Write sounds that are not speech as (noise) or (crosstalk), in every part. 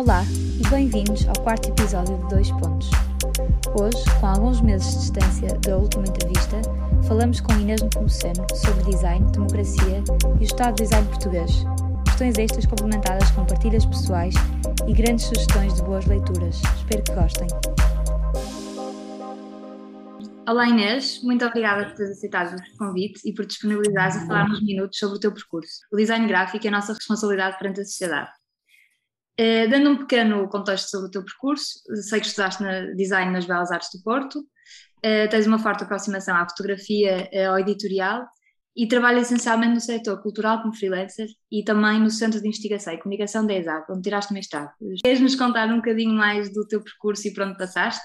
Olá e bem-vindos ao quarto episódio de Dois Pontos. Hoje, com alguns meses de distância da última entrevista, falamos com Inês Nepomuceno sobre design, democracia e o estado do design português. Questões extras complementadas com partilhas pessoais e grandes sugestões de boas leituras. Espero que gostem. Olá Inês, muito obrigada por teres aceitado o convite e por disponibilizares a falar uns minutos sobre o teu percurso. O design gráfico é a nossa responsabilidade perante a sociedade. Eh, dando um pequeno contexto sobre o teu percurso, sei que estudaste na design nas Belas Artes do Porto, eh, tens uma forte aproximação à fotografia, eh, ao editorial e trabalhas essencialmente no setor cultural como freelancer e também no Centro de Investigação e Comunicação da ESAC, onde tiraste mestrado. Queres-nos contar um bocadinho mais do teu percurso e por onde passaste?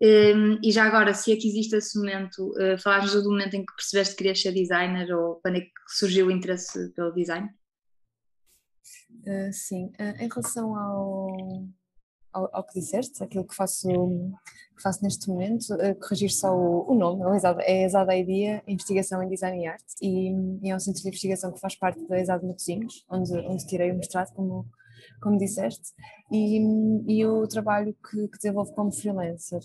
Um, e já agora, se é que existe esse momento, uh, falares do momento em que percebeste que querias ser designer ou quando é que surgiu o interesse pelo design? Uh, sim, uh, em relação ao, ao, ao, que disseste, aquilo que faço, que faço neste momento, uh, corrigir só o, o nome, é a ESAD IDEA, Investigação em Design e Arte, e, e, é um centro de investigação que faz parte da ESAD Matosinhos, onde, onde tirei o mestrado, como, como disseste, e, e o trabalho que, que desenvolvo como freelancer.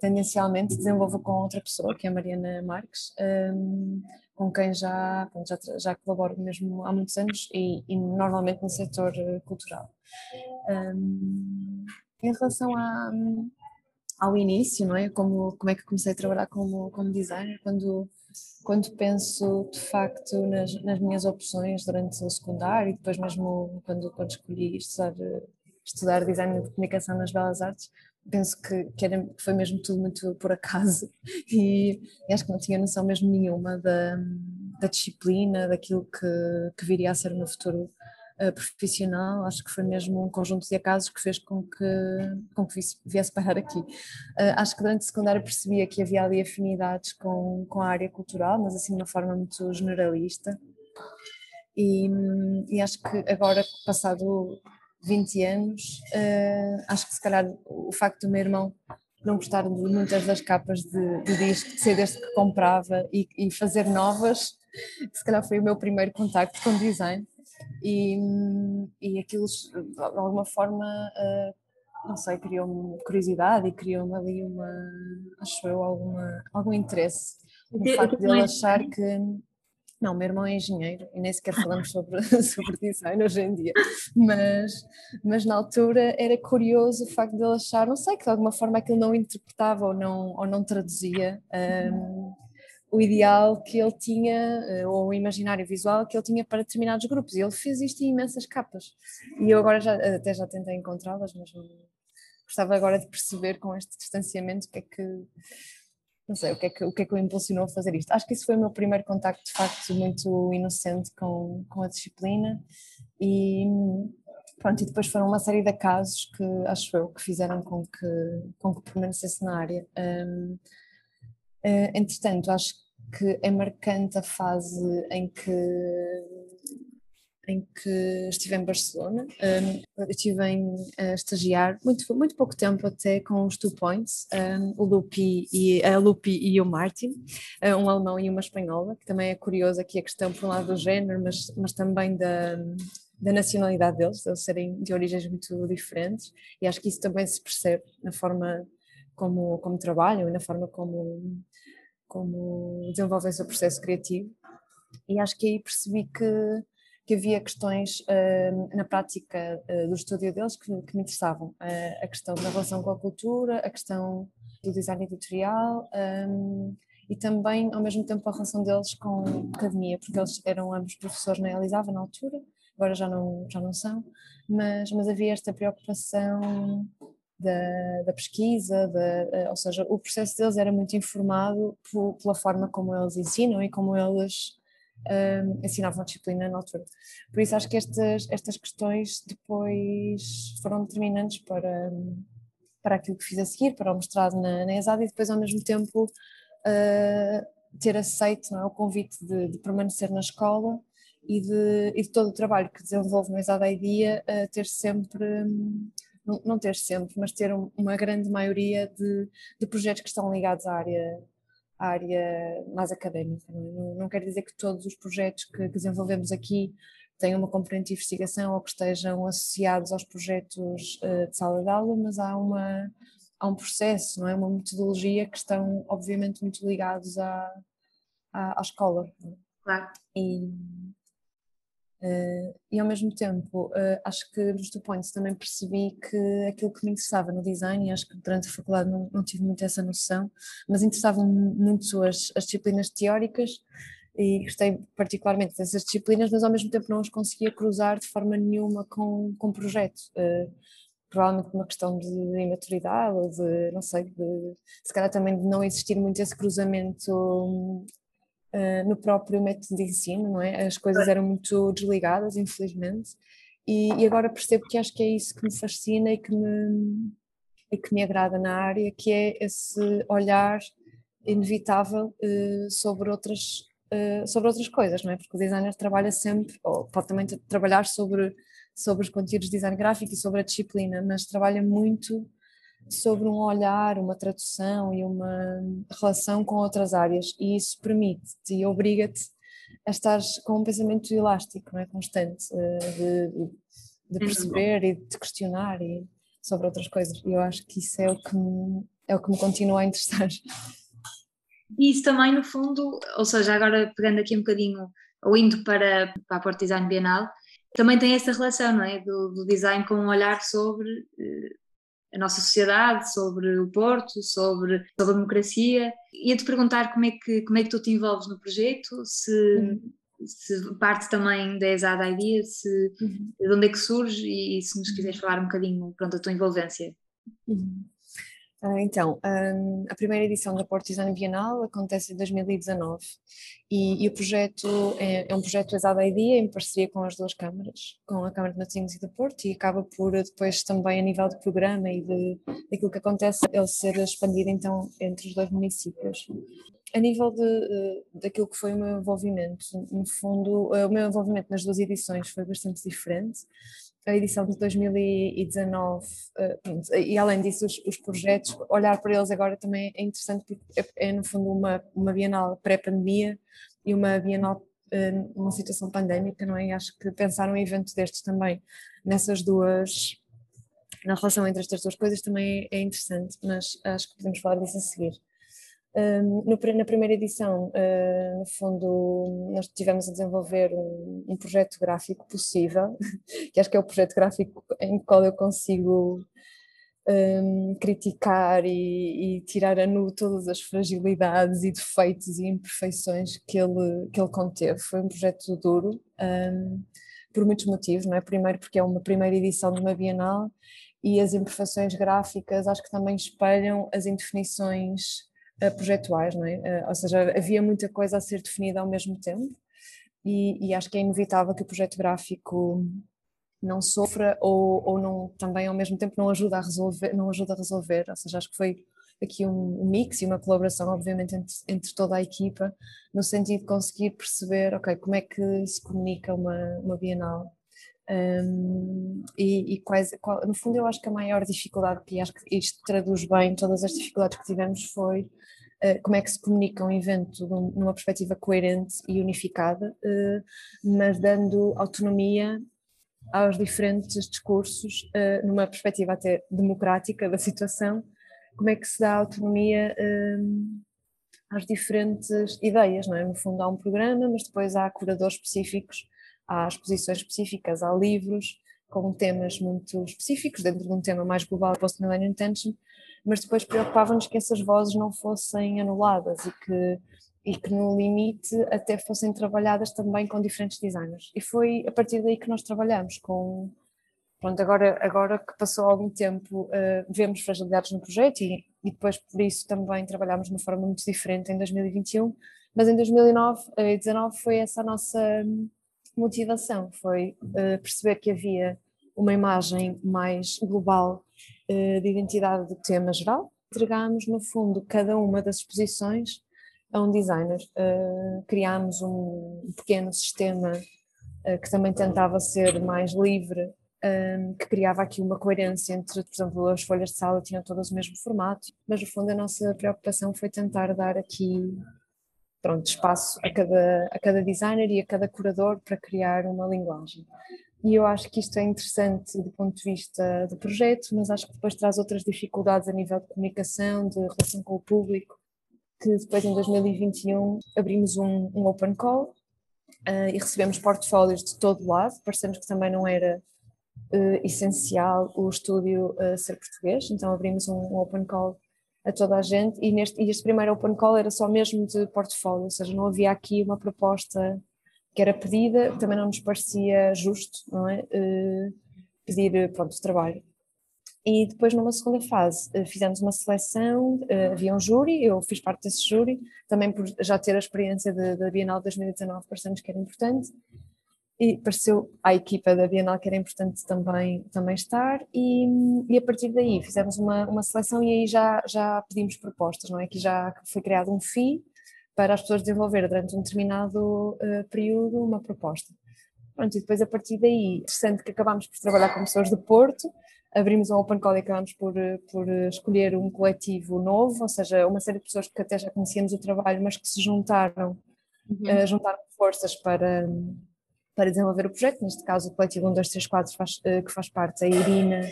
tendencialmente desenvolvo com outra pessoa, que é a Mariana Marques, um, com quem já, já, já colaboro mesmo há muitos anos e, e normalmente no setor eh, cultural. Um, em relação a, ao início, não é? Como, como é que comecei a trabalhar como, como designer, quando, quando penso de facto nas, nas minhas opções durante o secundário e depois mesmo quando, quando escolhi estudar, estudar design de comunicação nas Belas Artes, penso que, que, era, que foi mesmo tudo muito por acaso. (laughs) E, e, acho que não tinha noção mesmo nenhuma da, da disciplina, daquilo que, que viria a ser no futuro uh, profissional, acho que foi mesmo um conjunto de acasos que fez com que, com que viesse parar aqui. Uh, acho que durante a secundária percebia que havia ali afinidades com, com a área cultural, mas assim de uma forma muito generalista. E, e acho que agora, passado 20 anos, uh, acho que se calhar o facto do meu irmão não gostar de muitas das capas de, de disco, de CDs que comprava e, e, fazer novas, se calhar foi o meu primeiro contacto com design. E, e aquilo de alguma forma, uh, não sei, criou-me curiosidade e criou-me ali uma, acho eu, alguma, algum interesse. No facto de ele achar que não, meu irmão é engenheiro e nem sequer falamos (laughs) sobre, (laughs) sobre design hoje em dia, mas, mas na altura era curioso o facto de ele achar, não sei, que de alguma forma aquilo não interpretava ou não, ou não traduzia um, o ideal que ele tinha, eh, ou o imaginário visual que ele tinha para determinados grupos. E ele fez isto em imensas capas. E eu agora já, até já tentei encontrá-las, mas gostava agora de perceber com este distanciamento o que é que não sei, o que, é que, o que é que o impulsionou a fazer isto. Acho que isso foi o meu primeiro contacto, de facto, muito inocente com, com a disciplina e pronto, e depois foram uma série de casos que, acho eu, que fizeram com que, com que permanecesse na área. Um, eh, entretanto, acho que é marcante a fase em que em que estive em Barcelona. Um, estive em, a estagiar muito, muito pouco tempo até com os Two Points, um, o Lupi e, a Lupi e o Martin, um alemão e uma espanhola, que também é curioso aqui a questão por um lado do género, mas, mas também da, da nacionalidade deles, eles serem de origens muito diferentes, e acho que isso também se percebe na forma como, como trabalham e na forma como, como desenvolvem o seu processo criativo. E acho que aí percebi que que havia questões uh, na prática uh, do estúdio deles que, que me interessavam. Uh, a questão da relação com a cultura, a questão do design editorial um, e também, ao mesmo tempo, a relação deles com a academia, porque eles eram ambos professores na Elisava na altura, agora já não, já não são, mas, mas havia esta preocupação da, da pesquisa, da, ou seja, o processo deles era muito informado pela forma como eles ensinam e como eles um, ensinavam a disciplina na altura. Por isso acho que estas, estas questões depois foram determinantes para, para aquilo que fiz a seguir, para o mestrado na, na ESAD e depois ao mesmo tempo uh, ter aceito é, o convite de, de, permanecer na escola e de, e de todo o trabalho que desenvolvo no ESAD aí dia ter sempre não ter sempre, mas ter uma grande maioria de, de projetos que estão ligados à área área mais académica. Não, é? não, não quer dizer que todos os projetos que desenvolvemos aqui tenham uma componente de investigação ou que estejam associados aos projetos uh, de sala de aula, mas há, uma, há um processo, não é? uma metodologia que estão obviamente muito ligados à, à, à escola. É? Claro. E, uh, e ao mesmo tempo, uh, acho que nos points também percebi que aquilo que me interessava no design, e acho que durante a faculdade não, não tive muito essa noção, mas interessavam muito as, as disciplinas teóricas e gostei particularmente dessas disciplinas, mas ao mesmo tempo não as conseguia cruzar de forma nenhuma com, com projeto. Uh, provavelmente uma questão de imaturidade ou de, não sei, de, se calhar também de não existir muito esse cruzamento uh, no próprio método de ensino, não é? As coisas eram muito desligadas, infelizmente, e, e, agora percebo que acho que é isso que me fascina e que me, e que me agrada na área, que é esse olhar inevitável uh, sobre outras uh, sobre outras coisas, não é? Porque o designer trabalha sempre, ou pode também trabalhar sobre, sobre os conteúdos de design gráfico e sobre a disciplina, mas trabalha muito sobre um olhar, uma tradução e uma relação com outras áreas e isso permite-te e obriga-te a estar com um pensamento elástico, não é? constante, uh, de, de, perceber e de questionar e sobre outras coisas. E eu acho que isso é o que me, é o que me continua a interessar. E isso também, no fundo, ou seja, agora pegando aqui um bocadinho, ou indo para, para a Porta Design Bienal, também tem essa relação, não é? Do, do design com um olhar sobre uh, a nossa sociedade, sobre o Porto, sobre, sobre a democracia. Ia-te perguntar como é, que, como é que tu te envolves no projeto, se, uhum. se parte também da ESAD Idea, se, uhum. de onde é que surge e, e se nos quiseres falar um bocadinho pronto, da tua envolvência. Uhum. Ah, então, a primeira edição da Design Bienal acontece em 2019 e, e o projeto é, é, um projeto exado a dia em parceria com as duas câmaras, com a Câmara de Matosinhos e do Porto e acaba por depois também a nível de programa e de, daquilo que acontece ele ser expandido então entre os dois municípios. A nível de, daquilo que foi o meu envolvimento, no fundo, o meu envolvimento nas duas edições foi bastante diferente a edição de 2019, uh, pronto, e além disso os, os, projetos, olhar para eles agora também é interessante porque é, é no fundo uma, uma Bienal pré-pandemia e uma Bienal uh, numa situação pandémica, não é? E acho que pensar um evento destes também nessas duas, na relação entre estas duas coisas também é, é interessante, mas acho que podemos falar disso a seguir. Um, no, na primeira edição, uh, no fundo, nós tivemos a desenvolver um, um, projeto gráfico possível, (laughs) que acho que é o projeto gráfico em qual eu consigo um, criticar e, e, tirar a nu todas as fragilidades e defeitos e imperfeições que ele, que ele conteve. Foi um projeto duro, por muitos motivos, não é? Primeiro porque é uma primeira edição de uma Bienal e as imperfeições gráficas acho que também espelham as indefinições projetuais, não é? ou seja, havia muita coisa a ser definida ao mesmo tempo e, e, acho que é inevitável que o projeto gráfico não sofra ou, ou não, também ao mesmo tempo não ajuda a resolver, não ajuda a resolver, ou seja, acho que foi aqui um mix e uma colaboração obviamente entre, entre toda a equipa no sentido de conseguir perceber, ok, como é que se comunica uma, uma Bienal um, e, e quais, qual, no fundo eu acho que a maior dificuldade que acho que isto traduz bem todas as dificuldades que tivemos foi como é que se comunica um evento numa perspectiva coerente e unificada, uh, mas dando autonomia aos diferentes discursos uh, numa perspectiva até democrática da situação, como é que se dá autonomia às diferentes ideias, não é? No fundo há um programa, mas depois há curadores específicos há exposições específicas, há livros com temas muito específicos, dentro de um tema mais global, Post-Millennium Tension, mas depois preocupava-nos que essas vozes não fossem anuladas e que, e que no limite até fossem trabalhadas também com diferentes designers. E foi a partir daí que nós trabalhamos com, pronto, agora, agora que passou algum tempo, uh, vemos fragilidades no projeto e, e depois por isso também trabalhámos de uma forma muito diferente em 2021, mas em 2019 foi essa a nossa motivação foi uh, perceber que havia uma imagem mais global uh, de identidade do tema geral. Entregámos, no fundo, cada uma das exposições a um designer. Uh, criámos um pequeno sistema que também tentava ser mais livre, que criava aqui uma coerência entre, por exemplo, as folhas de sala tinham todas o mesmo formato, mas no fundo a nossa preocupação foi tentar dar aqui pronto, espaço a cada, a cada designer e a cada curador para criar uma linguagem. E eu acho que isto é interessante do ponto de vista do projeto, mas acho que depois traz outras dificuldades a nível de comunicação, de relação com o público, que depois em 2021 abrimos um, um open call uh, e recebemos portfólios de todo lado, parecemos que também não era uh, essencial o estúdio uh, ser português, então abrimos um, um, open call a toda a gente. E, neste, e este primeiro open call era só mesmo de portfólio, ou seja, não havia aqui uma proposta que era pedida, também não nos parecia justo, não é? pedir, pronto, trabalho. E depois, numa segunda fase, fizemos uma seleção, havia um júri, eu fiz parte desse júri, também por já ter a experiência da Bienal de 2019, parecemos que era importante, e pareceu à equipa da Bienal que era importante também, também estar e, e a partir daí fizemos uma, uma seleção e aí já, já pedimos propostas, não é? Que já foi criado um FII para as pessoas desenvolver durante um determinado uh, período uma proposta. Pronto, e depois a partir daí, interessante que acabámos por trabalhar com pessoas de Porto, abrimos um Open Call e acabámos por, eh, por escolher um coletivo novo, ou seja, uma série de pessoas que até já conhecíamos o trabalho, mas que se juntaram, uhum. uh, juntaram forças para para desenvolver o projeto, neste caso o coletivo 1, 2, 3, 4 faz, uh, que faz parte a Irina,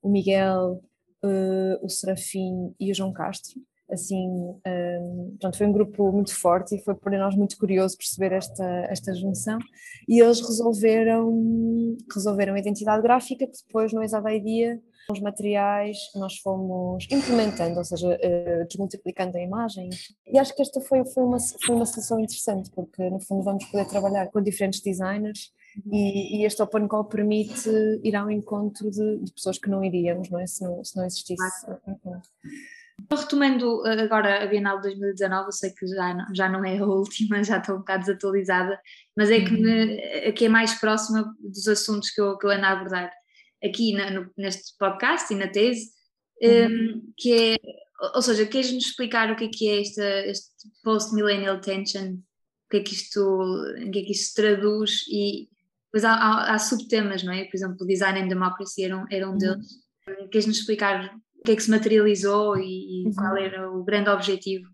o Miguel, uh, o Serafim e o João Castro. Assim, um, pronto, foi um grupo muito forte e foi para nós muito curioso perceber esta, esta junção e eles resolveram, resolveram a identidade gráfica que depois no Exada Dia os materiais nós fomos implementando, ou seja, uh, desmultiplicando a imagem. E acho que esta foi, foi, uma, foi uma solução interessante, porque no fundo vamos poder trabalhar com diferentes designers e, e este Open Call permite ir ao encontro de, de, pessoas que não iríamos, não é? Se não, se não existisse. Retomando agora a Bienal de 2019, eu sei que já não, já não é a (laughs) última, já estou um bocado desatualizada, mas é que, uhum. me, é que é mais próxima dos assuntos que eu, que eu ando a abordar aqui na, no, neste podcast e na tese, uhum. um, que é, ou seja, queres-nos explicar o que é que é esta, este post-millennial tension, o que é que isto, em que é que isto se traduz e depois há, há, há, subtemas, não é? Por exemplo, design and democracy era um, era um uhum. deles. Queres-nos explicar o que é que se materializou e, e uhum. qual era o grande objetivo?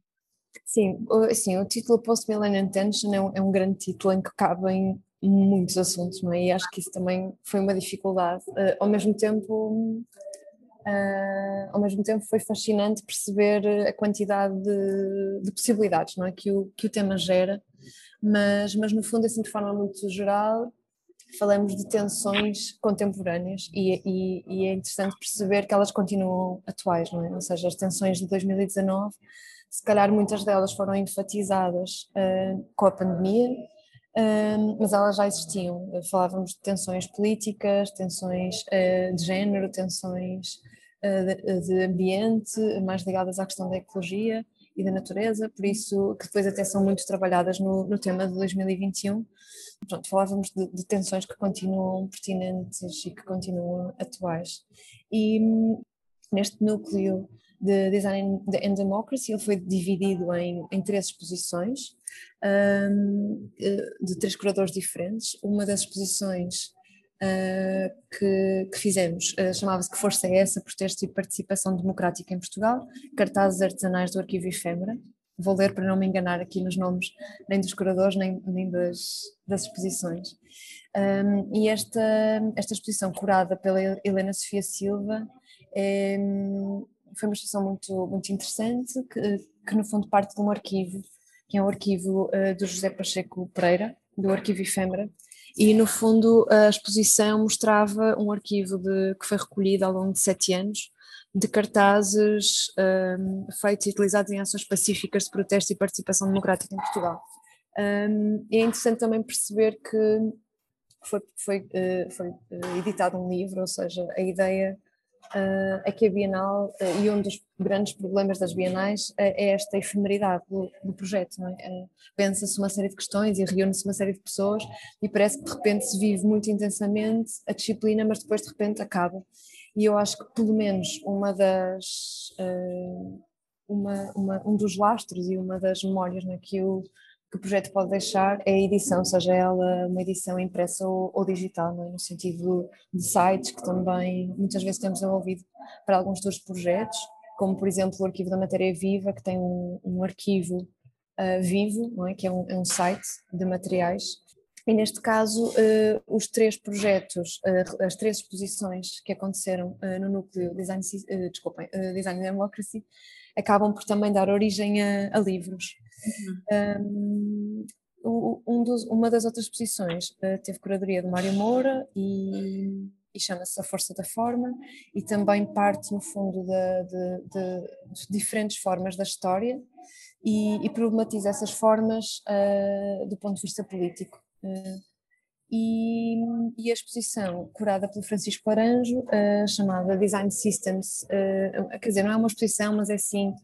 Sim, assim, o título Post-Millennial Tension é um, é um grande título em que cabem muitos assuntos, não é? E acho que isso também foi uma dificuldade. Uh, ao mesmo tempo, uh, ao mesmo tempo foi fascinante perceber a quantidade de, de, possibilidades, não é? Que o, que o tema gera, mas, mas no fundo, assim de forma muito geral, falamos de tensões contemporâneas e, e, e é interessante perceber que elas continuam atuais, não é? Ou seja, as tensões de 2019 se calhar muitas delas foram enfatizadas uh, com a pandemia, mas elas já existiam. Falávamos de tensões políticas, tensões uh, de género, tensões uh, de, de, ambiente, mais ligadas à questão da ecologia e da natureza, por isso que depois até são muito trabalhadas no, no tema de 2021. Pronto, falávamos de, de, tensões que continuam pertinentes e que continuam atuais. E neste núcleo de Design and Democracy, ele foi dividido em, em três exposições, um, eh, de três curadores diferentes. Uma das exposições uh, que, que, fizemos uh, chamava-se Que Força é essa? Protesto e Participação Democrática em Portugal, cartazes artesanais do Arquivo Efêmera. Vou ler para não me enganar aqui nos nomes nem dos curadores nem, nem das, das exposições. Um, e esta, esta exposição curada pela Helena Sofia Silva é, foi uma exposição muito, muito interessante, que, que no fundo parte de um arquivo, que é um arquivo uh, do José Pacheco Pereira, do Arquivo Efêmera, e no fundo a exposição mostrava um arquivo de, que foi recolhido ao longo de sete anos, de cartazes um, feitos e utilizados em ações pacíficas de protesto e participação democrática em Portugal. Um, é interessante também perceber que foi, foi, uh, foi uh, editado um livro, ou seja, a ideia uh, é que a Bienal, uh, e um dos grandes problemas das Bienais é esta efemeridade do, do projeto. É? Pensa-se uma série de questões e reúne-se uma série de pessoas e parece que de repente se vive muito intensamente a disciplina, mas depois de repente acaba. E eu acho que pelo menos uma das. Uma, uma, um dos lastros e uma das memórias né, que o projeto pode deixar é a edição, seja ela uma edição impressa ou, ou digital, é? no sentido de sites que também muitas vezes temos envolvido para alguns dos projetos, como por exemplo o arquivo da matéria viva, que tem um, um arquivo uh, Vivo, é? que é um, é um site de materiais e neste caso, uh, os três projetos, uh, as três exposições que aconteceram uh, no núcleo Design, desculpem, Design Democracy, acabam por também dar origem a, a livros. Uhum. Um, um dos, uma das outras exposições teve curadoria de Mário Moura e, e chama-se A Força da Forma e também parte, no fundo, de, de, de diferentes formas da história e, e problematiza essas formas do ponto de vista político. Uh, e, e, a exposição curada pelo Francisco Laranjo, uh, chamada Design Systems, uh, quer dizer, não é uma exposição, mas é sim,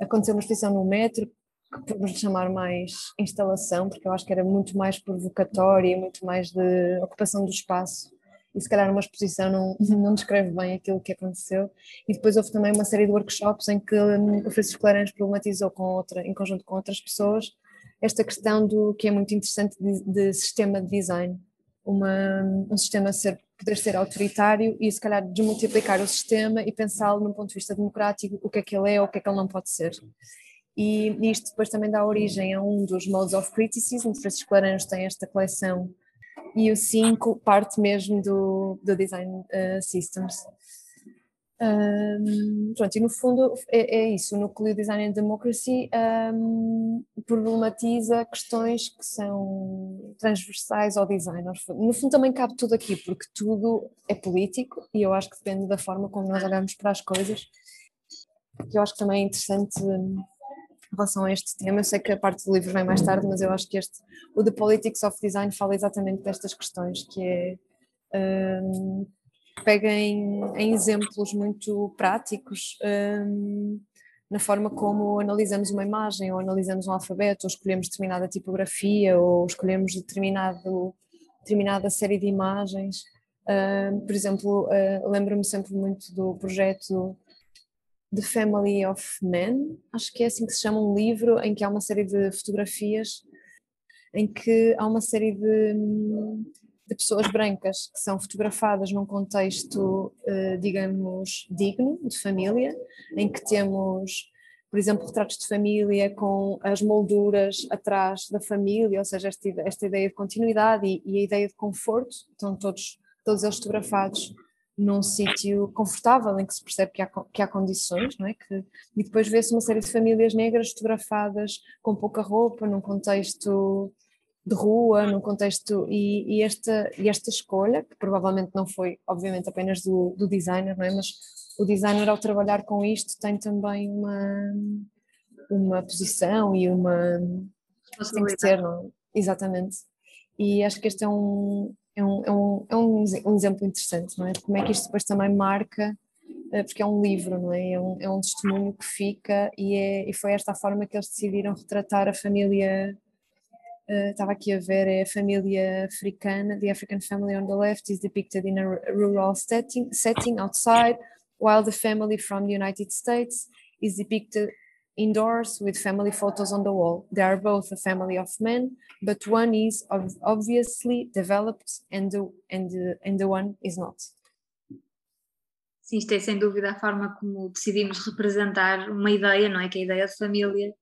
aconteceu uma exposição no metro, que podemos chamar mais instalação, porque eu acho que era muito mais provocatória, muito mais de ocupação do espaço, e se calhar uma exposição não, (laughs) não descreve bem aquilo que aconteceu. E depois houve também uma série de workshops em que o Francisco Laranjo problematizou com outra, em conjunto com outras pessoas, esta questão do que é muito interessante de, de sistema de design, uma, um sistema ser, poder ser autoritário e se calhar desmultiplicar o sistema e pensá-lo num ponto de vista democrático, o que é que ele é ou o que é que ele não pode ser. E isto depois também dá origem a um dos modes of criticism, Francisco Laranjo tem esta coleção e o 5 parte mesmo do, do design uh, systems. Um, pronto, e no fundo é, é, isso, o Núcleo Design and Democracy um, problematiza questões que são transversais ao design. No fundo também cabe tudo aqui, porque tudo é político e eu acho que depende da forma como nós olhamos para as coisas. Eu acho que também é interessante em relação a este tema. Eu sei que a parte do livro vem mais tarde, mas eu acho que este, o The Politics of Design fala exatamente destas questões, que é um, pega em, em exemplos muito práticos um, na forma como analisamos uma imagem, ou analisamos um alfabeto, ou escolhemos determinada tipografia, ou escolhemos determinado, determinada série de imagens. Uh, por exemplo, uh, lembro-me sempre muito do projeto The Family of Men, acho que é assim que se chama um livro em que há uma série de fotografias em que há uma série de, de pessoas brancas que são fotografadas num contexto, eh, digamos, digno, de família, em que temos, por exemplo, retratos de família com as molduras atrás da família, ou seja, esta, esta ideia de continuidade e, e, a ideia de conforto, estão todos, todos eles fotografados num sítio confortável em que se percebe que há, que há condições, não é? Que, e depois vê-se uma série de famílias negras fotografadas com pouca roupa, num contexto de rua, num contexto, e, e, esta, e esta escolha, que provavelmente não foi, obviamente, apenas do, do designer, não é? mas o designer, ao trabalhar com isto, tem também uma, uma posição e uma. Tem que ter, não? É? Exatamente. E acho que este é um, é um, é um, é um, um exemplo interessante, não é? Como é que isto depois também marca eh, porque é um livro, não é? É um, é um testemunho que fica e, é, e foi esta a forma que eles decidiram retratar a família estava aqui a ver, é a família africana, the African family on the left is depicted in a rural setting, setting outside, while the family from the United States is depicted indoors with family photos on the wall. They are both a family of men, but one is obviously developed and the, and the, and the one is not. Sim, isto é sem dúvida a forma como decidimos representar uma ideia, não é? Que é a ideia de família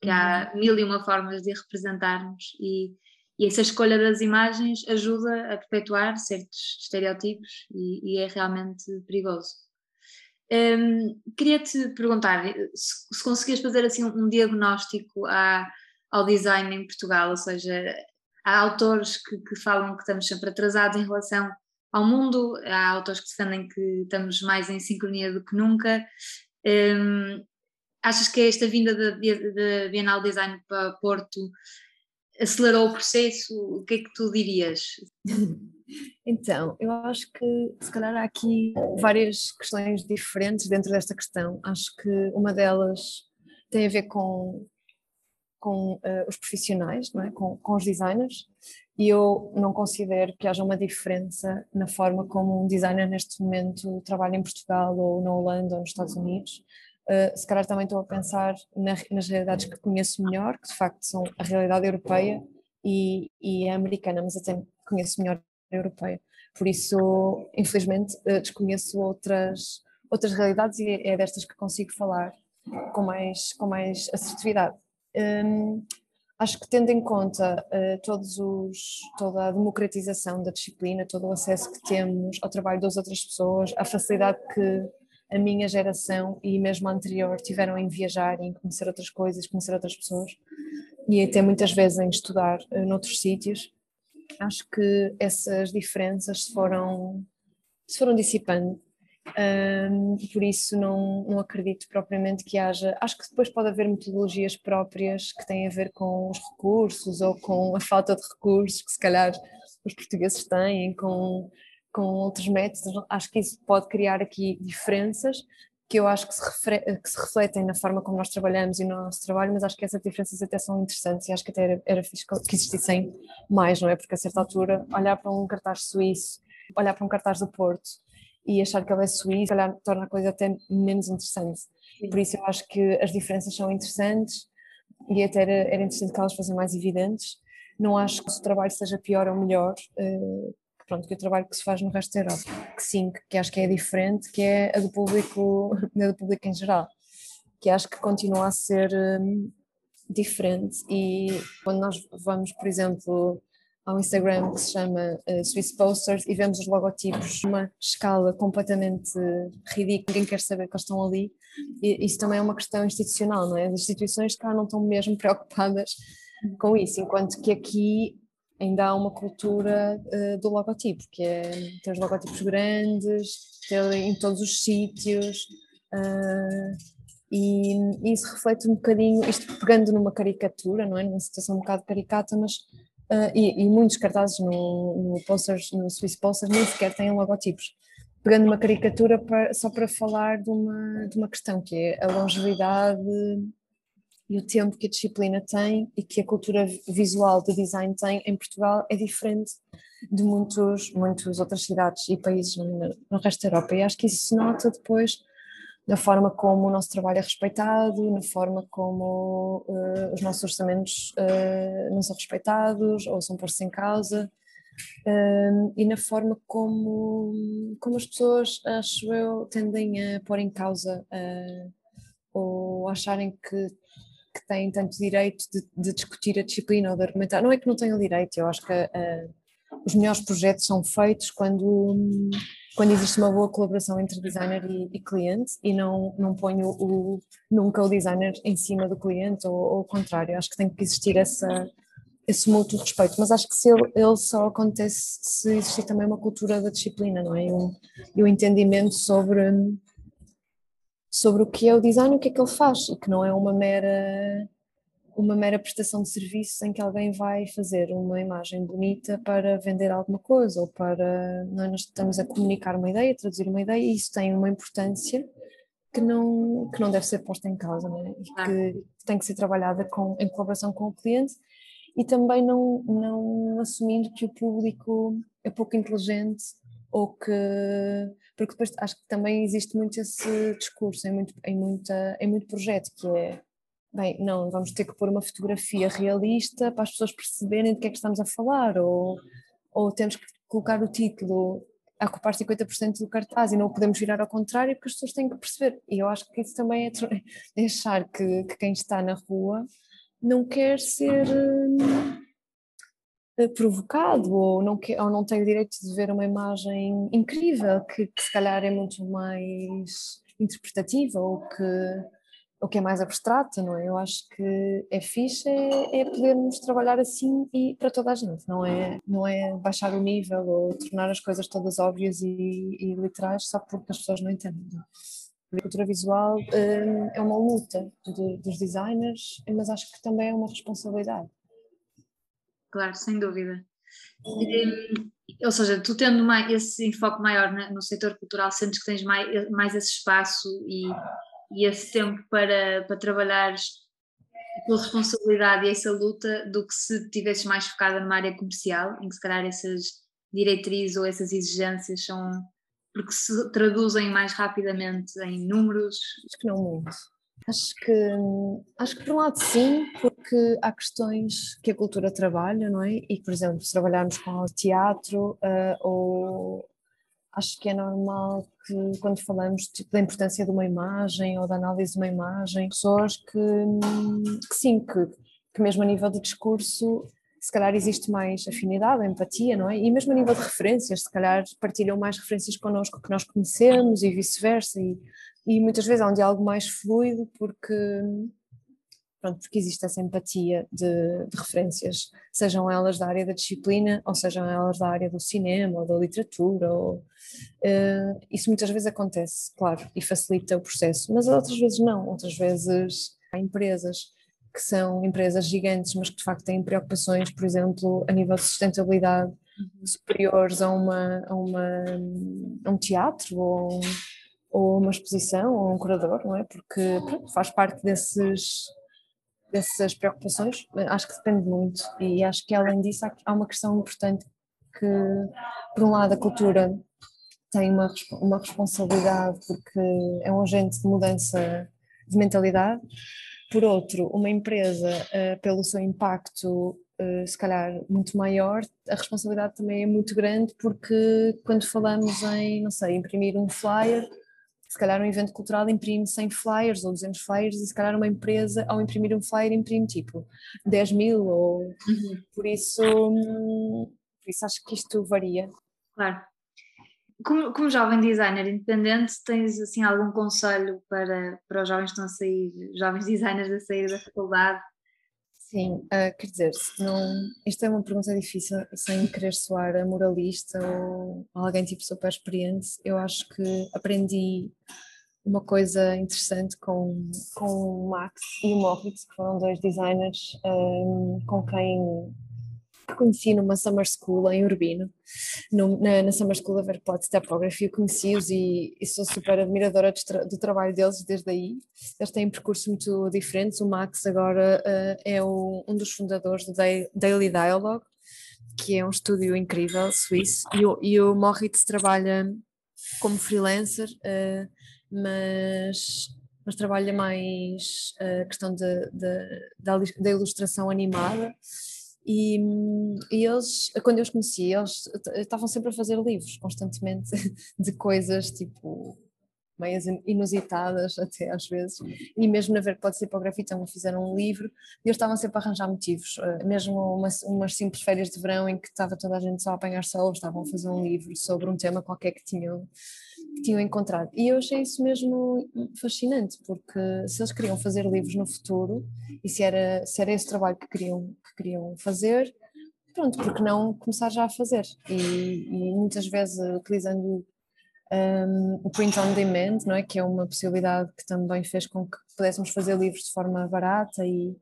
que há uhum. mil e uma formas de representarmos e, e essa escolha das imagens ajuda a perpetuar certos estereótipos e, e é realmente perigoso. Um, Queria-te perguntar se, se conseguias fazer assim um, diagnóstico à, ao design em Portugal, ou seja, há autores que, que, falam que estamos sempre atrasados em relação ao mundo, há autores que defendem que estamos mais em sincronia do que nunca. Um, Achas que esta vinda da Bienal Design para Porto acelerou o processo? O que é que tu dirias? Então, eu acho que se calhar há aqui várias questões diferentes dentro desta questão. Acho que uma delas tem a ver com, com uh, os profissionais, não é? com, com os designers, e eu não considero que haja uma diferença na forma como um designer neste momento trabalha em Portugal ou na Holanda ou nos Estados Unidos. Uh, se calhar também estou a pensar na, nas realidades que conheço melhor, que de facto são a realidade europeia e, e a americana, mas até conheço melhor a europeia. Por isso, infelizmente, uh, desconheço outras, outras realidades e é destas que consigo falar com mais, com mais assertividade. Um, acho que tendo em conta uh, todos os, toda a democratização da disciplina, todo o acesso que temos ao trabalho das outras pessoas, a facilidade que a minha geração e mesmo a anterior tiveram em viajar, em conhecer outras coisas, conhecer outras pessoas e até muitas vezes em estudar uh, noutros sítios, acho que essas diferenças se foram, se foram dissipando um, por isso não, não acredito propriamente que haja. Acho que depois pode haver metodologias próprias que têm a ver com os recursos ou com a falta de recursos que se calhar os portugueses têm, com, com outros métodos. Acho que isso pode criar aqui diferenças que eu acho que se, que se refletem na forma como nós trabalhamos e no nosso trabalho, mas acho que essas diferenças até são interessantes e acho que até era, era fixe que existissem mais, não é? Porque a certa altura olhar para um cartaz suíço, olhar para um cartaz do Porto e achar que ele é suíço, calhar torna a coisa até menos interessante. Por isso eu acho que as diferenças são interessantes e até era, era interessante que elas fossem mais evidentes. Não acho que o trabalho seja pior ou melhor uh, pronto, que o trabalho que se faz no resto da Europa. Que sim, que acho que é diferente, que é a do público, (laughs) a do público em geral. Que acho que continua a ser um, diferente e quando nós vamos, por exemplo, ao Instagram que se chama uh, Swiss Posters e vemos os logotipos numa escala completamente ridícula, ninguém quer saber que eles estão ali. E isso também é uma questão institucional, não é? As instituições cá não estão mesmo (laughs) preocupadas com isso, enquanto que aqui ainda há uma cultura uh, do logotipo, que é ter os logotipos grandes, ter em todos os sítios. Uh, e, e isso reflete um bocadinho, isto pegando numa caricatura, não é? Numa situação um bocado caricata, mas Uh, e, e, muitos cartazes no, no, posters, no Swiss Posters nem sequer têm logotipos. Pegando uma caricatura para, só para falar de uma, de uma questão que é a longevidade e o tempo que a disciplina tem e que a cultura visual de design tem em Portugal é diferente de muitos, muitas outras cidades e países no, no resto da Europa. E acho que isso se nota depois na forma como o nosso trabalho é respeitado, na forma como uh, os nossos orçamentos uh, não são respeitados ou são postos em causa uh, e na forma como, como as pessoas, acho eu, tendem a pôr em causa ou acharem que, que têm tanto direito de, de, discutir a disciplina ou de argumentar. Não é que não tenham direito, eu acho que os melhores projetos são feitos quando quando existe uma boa colaboração entre designer e, e cliente e não, não ponho o, nunca o designer em cima do cliente ou, ou o contrário, acho que tem que existir essa, esse mútuo respeito, mas acho que se ele, ele, só acontece se existir também uma cultura da disciplina, não é? E um, um entendimento sobre, sobre o que é o design o que é que ele faz e que não é uma mera uma mera prestação de serviços em que alguém vai fazer uma imagem bonita para vender alguma coisa ou para nós estamos a comunicar uma ideia, traduzir uma ideia e isso tem uma importância que não que não deve ser posta em causa, né? e que tem que ser trabalhada com, em colaboração com o cliente e também não não assumindo que o público é pouco inteligente ou que porque depois acho que também existe muito esse discurso em muito em muita em muito projeto que é bem, não, vamos ter que pôr uma fotografia realista para as pessoas perceberem de que é que estamos a falar, ou, ou temos que colocar o título a ocupar 50% do cartaz e não o podemos virar ao contrário porque as pessoas têm que perceber. E eu acho que isso também é, (laughs) achar que, que, quem está na rua não quer ser hum, provocado ou não, quer, ou não direito de ver uma imagem incrível que, que se calhar é muito mais interpretativa ou que o que é mais abstrato, não é? Eu acho que é fixe é, é podermos trabalhar assim e para toda a gente, não é, não é baixar o nível ou tornar as coisas todas óbvias e, e literais só porque as pessoas não entendem. A cultura visual hum, é uma luta de, dos designers, mas acho que também é uma responsabilidade. Claro, sem dúvida. Hum, ou seja, tu tendo mais, esse enfoque maior no setor cultural, sentes que tens mais, mais esse espaço e e esse tempo para, para trabalhares a tua responsabilidade e essa luta do que se estivesses mais focada numa área comercial, em que se calhar essas diretrizes ou essas exigências são porque se traduzem mais rapidamente em números? Acho que não muito. Acho que, acho que por um lado sim, porque há questões que a cultura trabalha, não é? E, por exemplo, se trabalharmos com o teatro uh, ou acho que é normal que quando falamos tipo, da importância de uma imagem ou da análise de uma imagem, pessoas que, que sim, que, que mesmo a nível de discurso se calhar existe mais afinidade, empatia, não é? E mesmo a nível de referências, se calhar partilham mais referências connosco que nós conhecemos e vice-versa, e, e muitas vezes há um diálogo mais fluido porque pronto, porque existe essa empatia de, de, referências, sejam elas da área da disciplina, ou sejam elas da área do cinema, ou da literatura, ou, uh, isso muitas vezes acontece, claro, e facilita o processo, mas outras vezes não, outras vezes há empresas que são empresas gigantes, mas que de facto têm preocupações, por exemplo, a nível de sustentabilidade uhum. superiores a, uma, a, uma, a um teatro ou, ou uma exposição ou um curador, não é? Porque pronto, faz parte desses dessas preocupações, acho que depende muito. E acho que além disso há uma questão importante que, por um lado, a cultura tem uma, uma responsabilidade porque é um agente de mudança de mentalidade, por outro, uma empresa, uh, pelo seu impacto, uh, se calhar muito maior, a responsabilidade também é muito grande porque quando falamos em, não sei, imprimir um flyer, se calhar um evento cultural imprime 100 flyers ou 200 flyers e se calhar uma empresa ao imprimir um flyer imprime tipo 10 mil ou uhum. por isso por isso acho que isto varia. Claro. Como, como jovem designer independente tens assim algum conselho para, para os jovens que estão a sair jovens designers a sair da faculdade Sim, uh, quer dizer, não, isto é uma pergunta difícil, sem querer soar a moralista ou alguém tipo super experiente, eu acho que aprendi uma coisa interessante com, com o Max e o Moritz, que foram dois designers um, ah, com quem que conheci numa summer school em Urbino, no, na, na, summer school of Airport Typography, conheci-os e, e, sou super admiradora do, do, trabalho deles desde aí. Eles têm percursos muito diferentes. O Max agora uh, é o, um dos fundadores do Daily Dialogue, que é um estúdio incrível, suíço, e o, e o Moritz trabalha como freelancer, uh, mas mas trabalha mais a uh, questão da, da ilustração animada e, e, eles, quando eu os conheci, eles estavam sempre a fazer livros, constantemente, (laughs) de coisas tipo meias inusitadas até às vezes, e mesmo na ver pode ser para o grafitão fizeram um livro e eles estavam sempre a arranjar motivos, eh, mesmo umas, umas simples férias de verão em que estava toda a gente só a apanhar sol, estavam a fazer um livro sobre um tema qualquer que tinham, que tinham encontrado. E eu achei isso mesmo fascinante, porque se eles queriam fazer livros no futuro, e se era, se era esse trabalho que queriam, que queriam fazer, pronto, porque não começar já a fazer? E, e muitas vezes utilizando um, o print on demand, não é? que é uma possibilidade que também fez com que pudéssemos fazer livros de forma barata e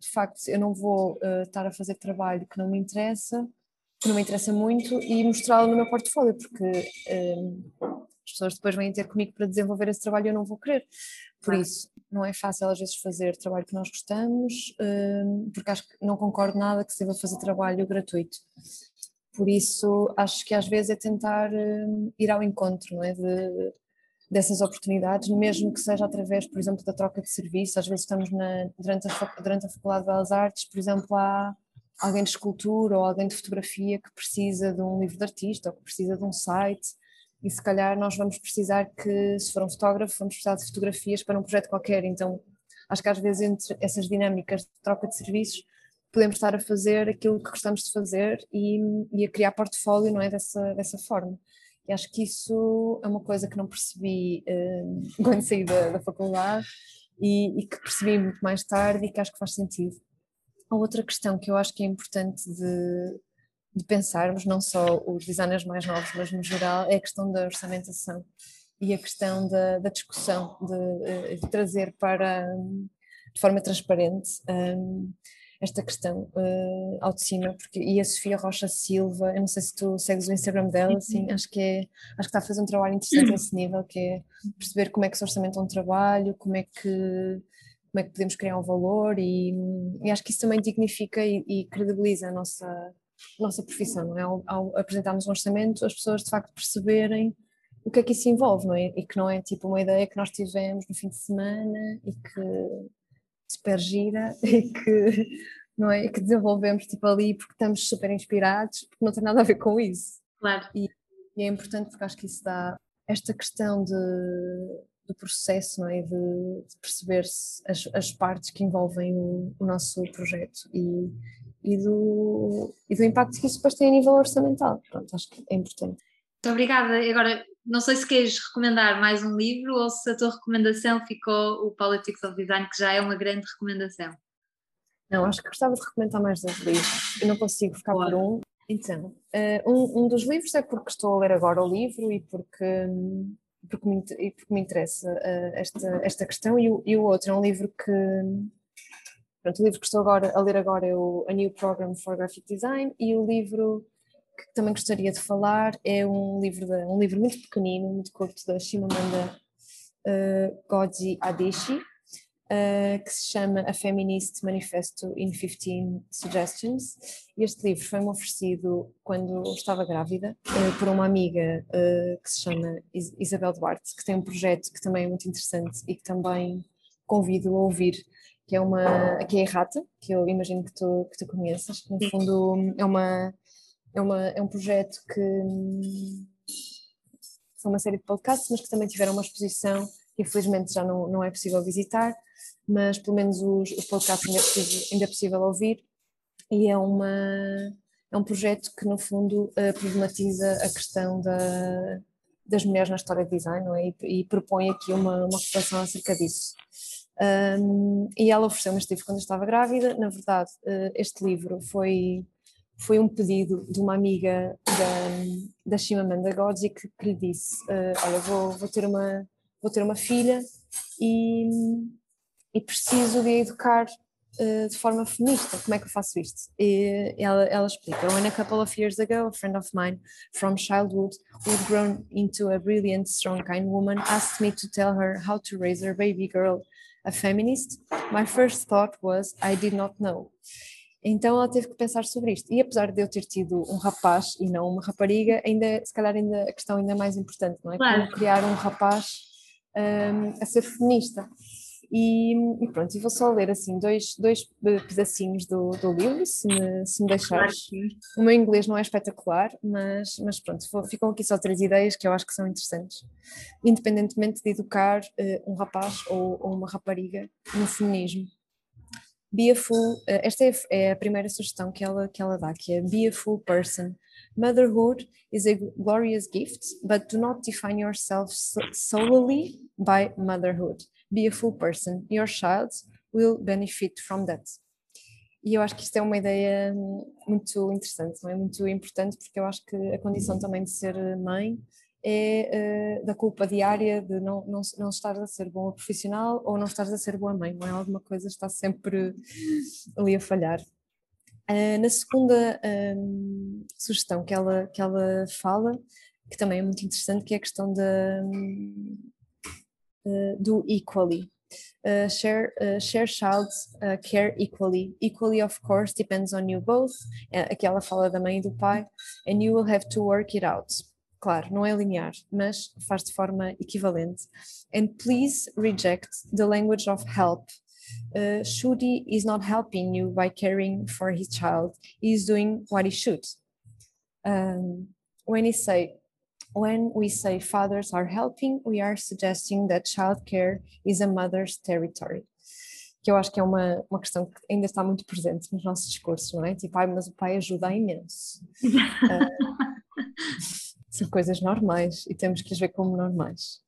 de facto eu não vou uh, estar a fazer trabalho que não me interessa, que não me interessa muito e mostrá-lo no meu portfólio, porque um, as pessoas depois vêm ter comigo para desenvolver esse trabalho e eu não vou querer. Por isso, não é fácil às vezes fazer trabalho que nós gostamos, um, porque acho que não concordo nada que se deva fazer trabalho gratuito. Por isso, acho que às vezes é tentar uh, ir ao encontro não é? De, dessas oportunidades, mesmo que seja através, por exemplo, da troca de serviço. Às vezes estamos na, durante, a, durante a Faculdade de Belas Artes, por exemplo, há alguém de escultura ou alguém de fotografia que precisa de um livro de artista ou que precisa de um site e se calhar nós vamos precisar que, se for um fotógrafo, vamos precisar de fotografias para um projeto qualquer. Então, acho que às vezes entre essas dinâmicas de troca de serviços podemos estar a fazer aquilo que gostamos de fazer e, e a criar portfólio não é dessa, dessa forma. E acho que isso é uma coisa que não percebi uh, (laughs) quando saí da, da faculdade e, e, que percebi muito mais tarde e que acho que faz sentido. A outra questão que eu acho que é importante de, de pensarmos, não só os designers mais novos, mas no geral, é a questão da orçamentação e a questão da, da discussão, de, eh, de, trazer para, de forma transparente, um, esta questão uh, ao de cima, porque, e a Sofia Rocha Silva, eu não sei se tu segues o Instagram dela, assim, acho que é, acho que está a fazer um trabalho interessante a esse nível, que é perceber como é que se orçamenta um trabalho, como é que como é que podemos criar um valor e, e acho que isso também dignifica e, e credibiliza a nossa, nossa profissão, não é? Ao, ao, apresentarmos um orçamento, as pessoas de facto perceberem o que é que isso envolve, não é? E que não é tipo uma ideia que nós tivemos no fim de semana e que super gira (laughs) e que, não é, que desenvolvemos tipo ali porque estamos super inspirados, porque não tem nada a ver com isso. Claro. E, E é importante porque acho que isso dá esta questão de, do processo, não é? de, de perceber as, as partes que envolvem o, o nosso projeto e, e, do, e do impacto que isso depois tem a nível orçamental. Pronto, acho que é importante. Muito obrigada. Agora, não sei se queres recomendar mais um livro ou se a tua recomendação ficou o Politics of Design, que já é uma grande recomendação. Não, acho que gostava de recomendar mais dois livros. Eu não consigo ficar por um. Então, uh, um, um, dos livros é porque estou a ler agora o livro e porque, porque, me, porque me interessa uh, esta, esta questão, e o, e o outro é um livro que. Pronto, o livro que estou agora, a ler agora é o A New Program for Graphic Design, e o livro que também gostaria de falar é um livro, de, um livro muito pequenino, muito curto, da Shimamanda uh, Godzi Adichie, uh, que se chama A Feminist Manifesto in 15 Suggestions. Este livro foi-me oferecido quando estava grávida uh, por uma amiga uh, que se chama Isabel Duarte, que tem um projeto que também é muito interessante e que também convido a ouvir, que é uma que é a Errata, que eu imagino que tu, que tu conheças, que no fundo é uma é, uma, é um projeto que são uma série de podcasts, mas que também tiveram uma exposição que infelizmente já não, não é possível visitar, mas pelo menos os, os podcasts ainda é, possível, ainda é possível ouvir e é, uma, é um projeto que no fundo uh, problematiza a questão da, das mulheres na história de design é? e, e, propõe aqui uma, uma reflexão acerca disso. Um, e ela ofereceu-me este livro quando eu estava grávida, na verdade uh, este livro foi foi um pedido de uma amiga da, da Shimamanda Godzi que, que lhe disse, uh, olha, vou, vou, ter uma, vou ter uma filha e, e preciso de educar uh, de forma feminista, como é que eu faço isto? E ela, ela explica, when a couple of years ago, a friend of mine from childhood who had grown into a brilliant, strong, kind woman asked me to tell her how to raise her baby girl a feminist, my first thought was I did not know. Então ela teve que pensar sobre isto. E apesar de eu ter tido um rapaz e não uma rapariga, ainda, se calhar ainda a questão ainda é mais importante, não é? Claro. Como criar um rapaz um, a ser feminista. E, e, pronto, e vou só ler assim dois, dois pedacinhos do, do livro, se me, se me deixares. O meu inglês não é espetacular, mas, mas pronto, ficam aqui só três ideias que eu acho que são interessantes. Independentemente de educar uh, um rapaz ou, ou uma rapariga no feminismo. Be a full, uh, esta é, é, a primeira sugestão que ela, que ela dá, que é be a full person. Motherhood is a glorious gift, but do not define yourself solely by motherhood. Be a full person. Your child will benefit from that. E eu acho que isto é uma ideia muito interessante, não é? Muito importante, porque eu acho que a condição também de ser mãe é uh, da culpa diária de não, não, não estar a ser boa profissional ou não estar a ser boa mãe, não é? Alguma coisa está sempre ali a falhar. Uh, na segunda um, sugestão que ela, que ela fala, que também é muito interessante, que é a questão da, uh, do equally. Uh, share, uh, share child uh, care equally. Equally, of course, depends on you both. aqui ela fala da mãe e do pai. And you will have to work it out claro, não é linear, mas faz de forma equivalente. And please reject the language of help. Uh, is not helping you by caring for his child. He is doing what he should. Um, when he say, when we say fathers are helping, we are suggesting that childcare is a mother's territory. Que eu acho que é uma, uma questão que ainda está muito presente nos nossos discursos, não é? Tipo, ai, mas o pai ajuda imenso. uh, (laughs) são coisas normais e temos que as ver como normais.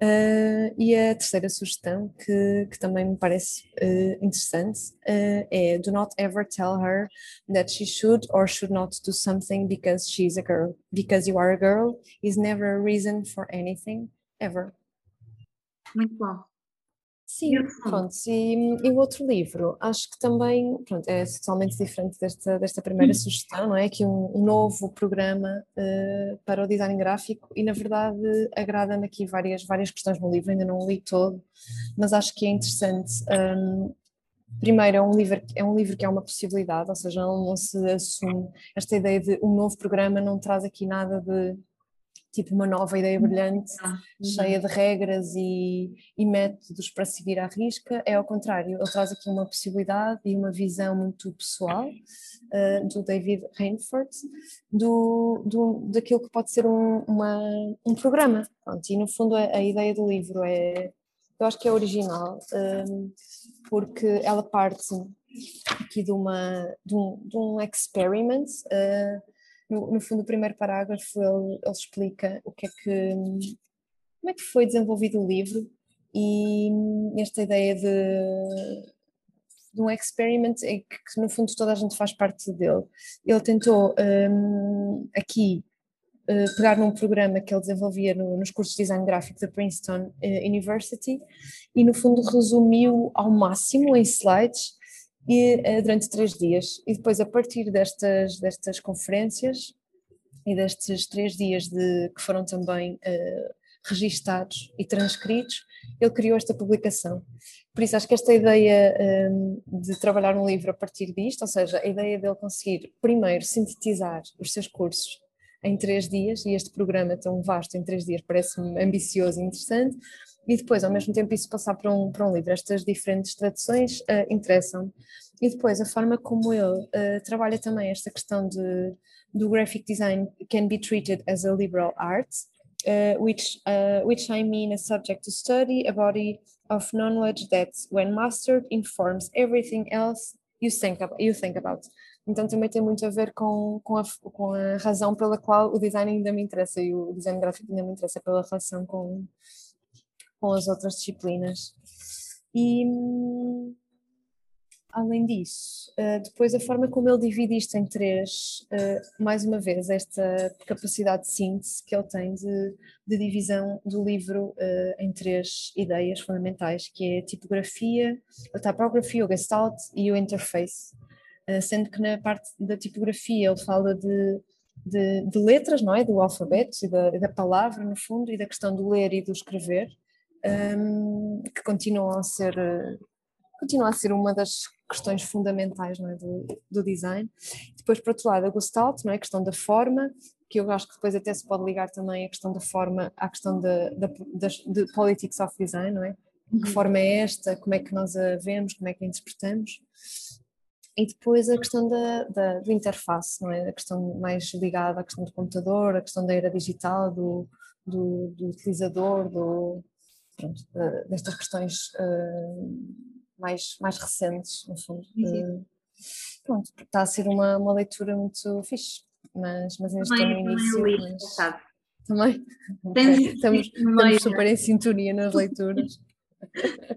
Uh, e a terceira sugestão, que, que também me parece uh, interessante, uh, é do not ever tell her that she should or should not do something because she's a girl. Because you are a girl is never a reason for anything, ever. Muito bom. Sim, pronto. E, e, o outro livro, acho que também pronto, é totalmente diferente desta, desta primeira hum. sugestão, não é? Que um, um novo programa uh, para o design gráfico e, na verdade, agrada-me aqui várias, várias questões no livro, ainda não o li todo, mas acho que é interessante. Um, primeiro, é um, livro, é um livro que é uma possibilidade, ou seja, não, não se assume esta ideia de um novo programa, não traz aqui nada de tipo uma nova ideia brilhante, uhum. cheia de regras e, e, métodos para seguir à risca, é ao contrário, ele traz aqui uma possibilidade e uma visão muito pessoal uh, do David Rainford, do, do, daquilo que pode ser um, uma, um programa. Pronto, e no fundo a, a, ideia do livro é, eu acho que é original, um, porque ela parte aqui de, uma, de, um, de um experiment. Uh, no, no fundo, o primeiro parágrafo ele, ele explica o que é que como é que foi desenvolvido o livro e esta ideia de, de um experiment em que, que, no fundo toda a gente faz parte dele. Ele tentou um, aqui uh, pegar num programa que ele desenvolvia no, nos cursos de design gráfico da Princeton uh, University e no fundo resumiu ao máximo em slides e, uh, durante três dias. E depois, a partir destas, destas conferências e destes três dias de, que foram também uh, registados e transcritos, ele criou esta publicação. Por isso, acho que esta ideia um, ehm, de trabalhar um livro a partir disto, ou seja, a ideia dele conseguir, primeiro, sintetizar os seus cursos em três dias, e este programa tão vasto em três dias parece-me ambicioso e interessante, e depois, ao mesmo tempo, isso passar para um, para um livro. Estas diferentes traduções uh, interessam. E depois, a forma como ele uh, trabalha também esta questão de, do graphic design can be treated as a liberal art, uh, which, which I mean a subject to study, a body of knowledge that, when mastered, informs everything else you think, about, you think about. Então também tem muito a ver com, com, a, com a razão pela qual o design ainda me interessa e o design gráfico ainda me interessa pela relação com, com as outras disciplinas. E além disso, eh, depois a forma como ele divide isto em três, eh, mais uma vez, esta capacidade de síntese que ele tem de, de divisão do livro eh, em três ideias fundamentais, que é a tipografia, a typography, o gestalt e o interface. Sendo que na parte da tipografia ele fala de, de, de letras, não é? Do alfabeto e da, da palavra, no fundo, e da questão do ler e do escrever um, que continuam a ser continua a ser uma das questões fundamentais é, do, do, design. Depois, por outro lado, a Gestalt, não é? a questão da forma, que eu acho que depois até se pode ligar também a questão da forma à questão de, de, de politics of design, não é? Uhum. Que forma é esta? Como é que nós a vemos? Como é que a interpretamos? E depois a questão da, da, do interface, não é? A questão mais ligada à questão do computador, a questão da era digital, do, do, do utilizador, do, pronto, destas questões uh, mais, mais recentes, no fundo. Uh, pronto, está a ser uma, uma leitura muito fixe, mas, mas ainda estou no início. mas... Também? (laughs) Estamos, estamos super em sintonia nas leituras.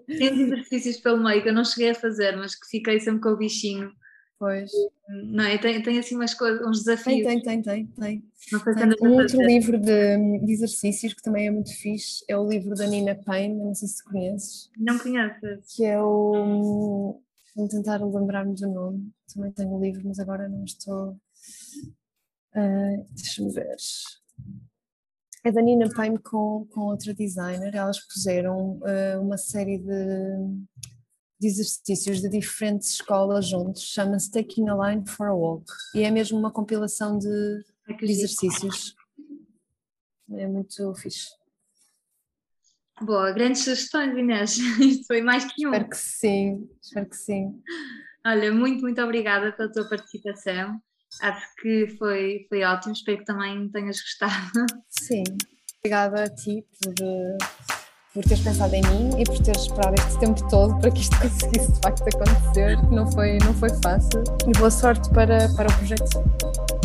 Tens exercícios pelo meio que eu não cheguei a fazer, mas que fiquei sempre com o bichinho Pois. Não é? Tem, tem assim umas coisas, uns desafios. Tem, tem, tem, tem. tem. Um outro livro de, de, exercícios que também é muito fixe é o livro da Nina Payne, não sei se conheces. Não conheces. Que é o. Vou tentar lembrar-me do nome. Também tenho o livro, mas agora não estou. Uh, Deixa-me ver. É da Nina Payne com, com outra designer. Elas puseram uh, uma série de de exercícios de diferentes escolas juntos, chama-se Taking a Line for a Walk e é mesmo uma compilação de, de exercícios. É muito fixe. Boa, grandes sugestões, Inês. Isto (laughs) foi mais que um. Espero que sim, espero que sim. Olha, muito, muito obrigada pela tua participação. Acho que foi, foi ótimo, espero que também tenhas gostado. Sim, obrigada a ti por por teres pensado em mim e por teres esperado este tempo todo para que isto (laughs) conseguisse de facto acontecer, não foi, não foi fácil. E boa sorte para, para o projeto.